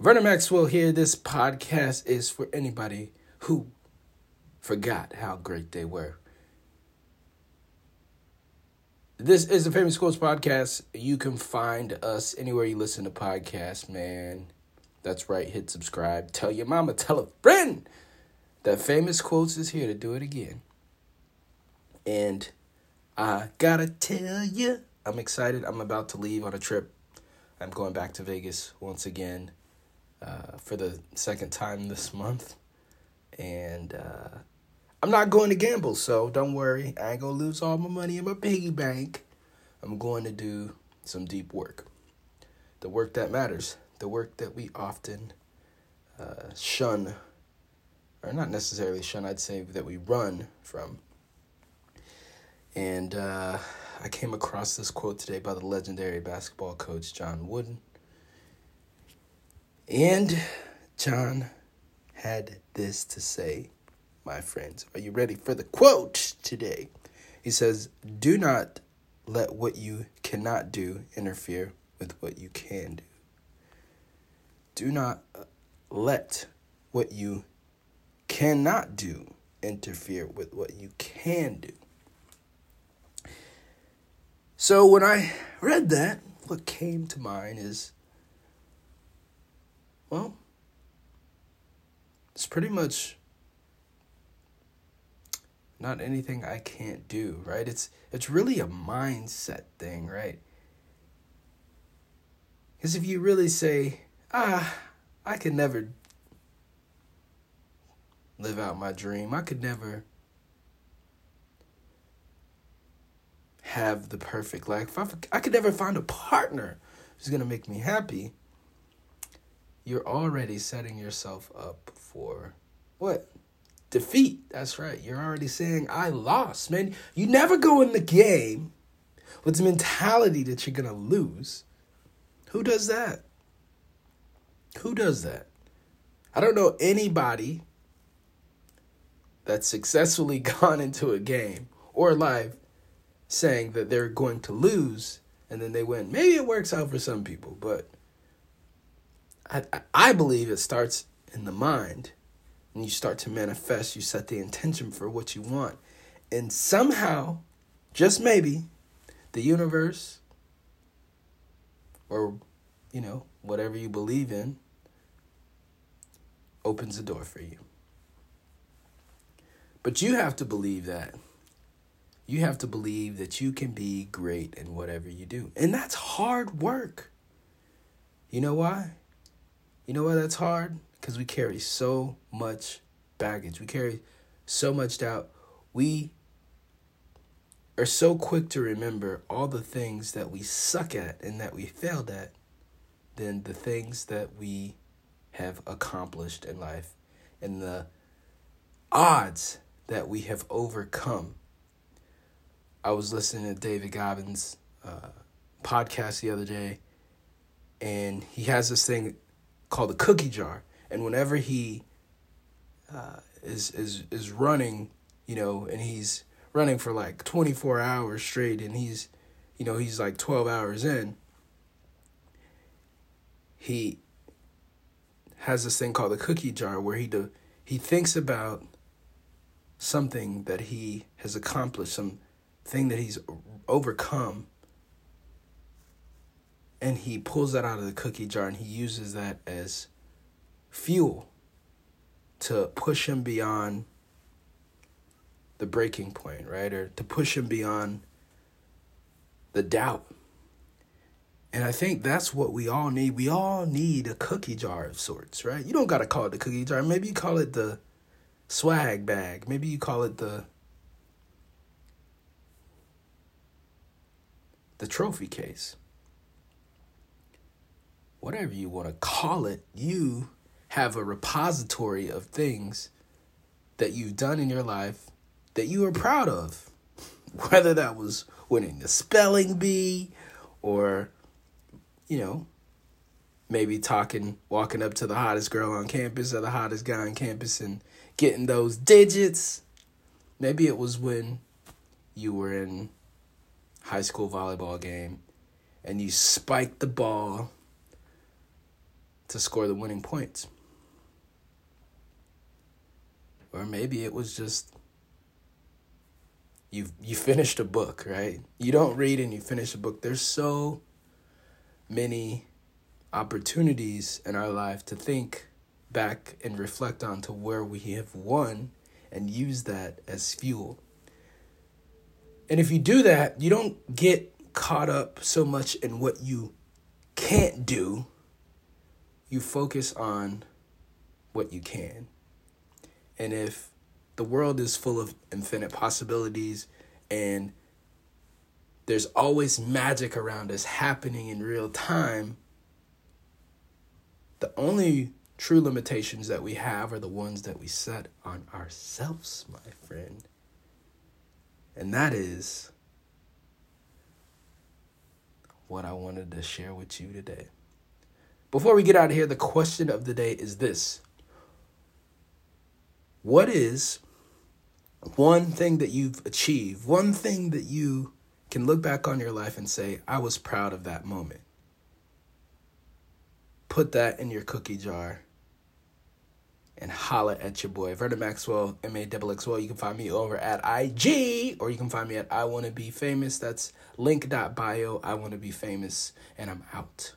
Vernon Maxwell here. This podcast is for anybody who forgot how great they were. This is the Famous Quotes Podcast. You can find us anywhere you listen to podcasts, man. That's right. Hit subscribe. Tell your mama, tell a friend that Famous Quotes is here to do it again. And I gotta tell you, I'm excited. I'm about to leave on a trip. I'm going back to Vegas once again uh, for the second time this month. And uh, I'm not going to gamble, so don't worry. I ain't going to lose all my money in my piggy bank. I'm going to do some deep work. The work that matters. The work that we often uh, shun, or not necessarily shun, I'd say that we run from. And uh, I came across this quote today by the legendary basketball coach John Wooden. And John had this to say, my friends. Are you ready for the quote today? He says, Do not let what you cannot do interfere with what you can do. Do not uh, let what you cannot do interfere with what you can do. So when I read that, what came to mind is well, it's pretty much not anything I can't do, right? It's it's really a mindset thing, right? Because if you really say, ah, I could never live out my dream, I could never have the perfect life, I, could never find a partner who's gonna make me happy you're already setting yourself up for what? Defeat. That's right. You're already saying, I lost, man. You never go in the game with the mentality that you're going to lose. Who does that? Who does that? I don't know anybody that's successfully gone into a game or life saying that they're going to lose and then they win. Maybe it works out for some people, but I, I believe it starts in the mind. And you start to manifest, you set the intention for what you want. And somehow, just maybe, the universe or, you know, whatever you believe in opens the door for you. But you have to believe that. You have to believe that you can be great in whatever you do. And that's hard work. You know why? You know why that's hard? Because we carry so much baggage. We carry so much doubt. We are so quick to remember all the things that we suck at and that we failed at than the things that we have accomplished in life and the odds that we have overcome. I was listening to David Goggins' uh, podcast the other day, and he has this thing called the cookie jar. And whenever he uh, is is is running, you know, and he's running for like 24 hours straight, and he's, you know, he's like 12 hours in. He has this thing called the cookie jar where he do, he thinks about something that he has accomplished, some thing that he's overcome, and he pulls that out of the cookie jar and he uses that as fuel to push him beyond the breaking point, right? Or to push him beyond the doubt. And I think that's what we all need. We all need a cookie jar of sorts, right? You don't got to call it the cookie jar. Maybe you call it the swag bag. Maybe you call it the the trophy case whatever you want to call it, you have a repository of things that you've done in your life that you are proud of. Whether that was winning the spelling bee or, you know, maybe talking, walking up to the hottest girl on campus or the hottest guy on campus and getting those digits. Maybe it was when you were in high school volleyball game and you spiked the ball to score the winning points. Or maybe it was just you you finished a book, right? You don't read and you finish a book. There's so many opportunities in our life to think back and reflect on to where we have won and use that as fuel. And if you do that, you don't get caught up so much in what you can't do. You focus on what you can. And if the world is full of infinite possibilities and there's always magic around us happening in real time, the only true limitations that we have are the ones that we set on ourselves, my friend. And that is what I wanted to share with you today. Before we get out of here, the question of the day is this What is one thing that you've achieved, one thing that you can look back on your life and say, I was proud of that moment? Put that in your cookie jar and holla at your boy Vernon Maxwell, M A X X Well. You can find me over at IG or you can find me at I Wanna Be Famous. That's link.bio. I Wanna Be Famous, and I'm out.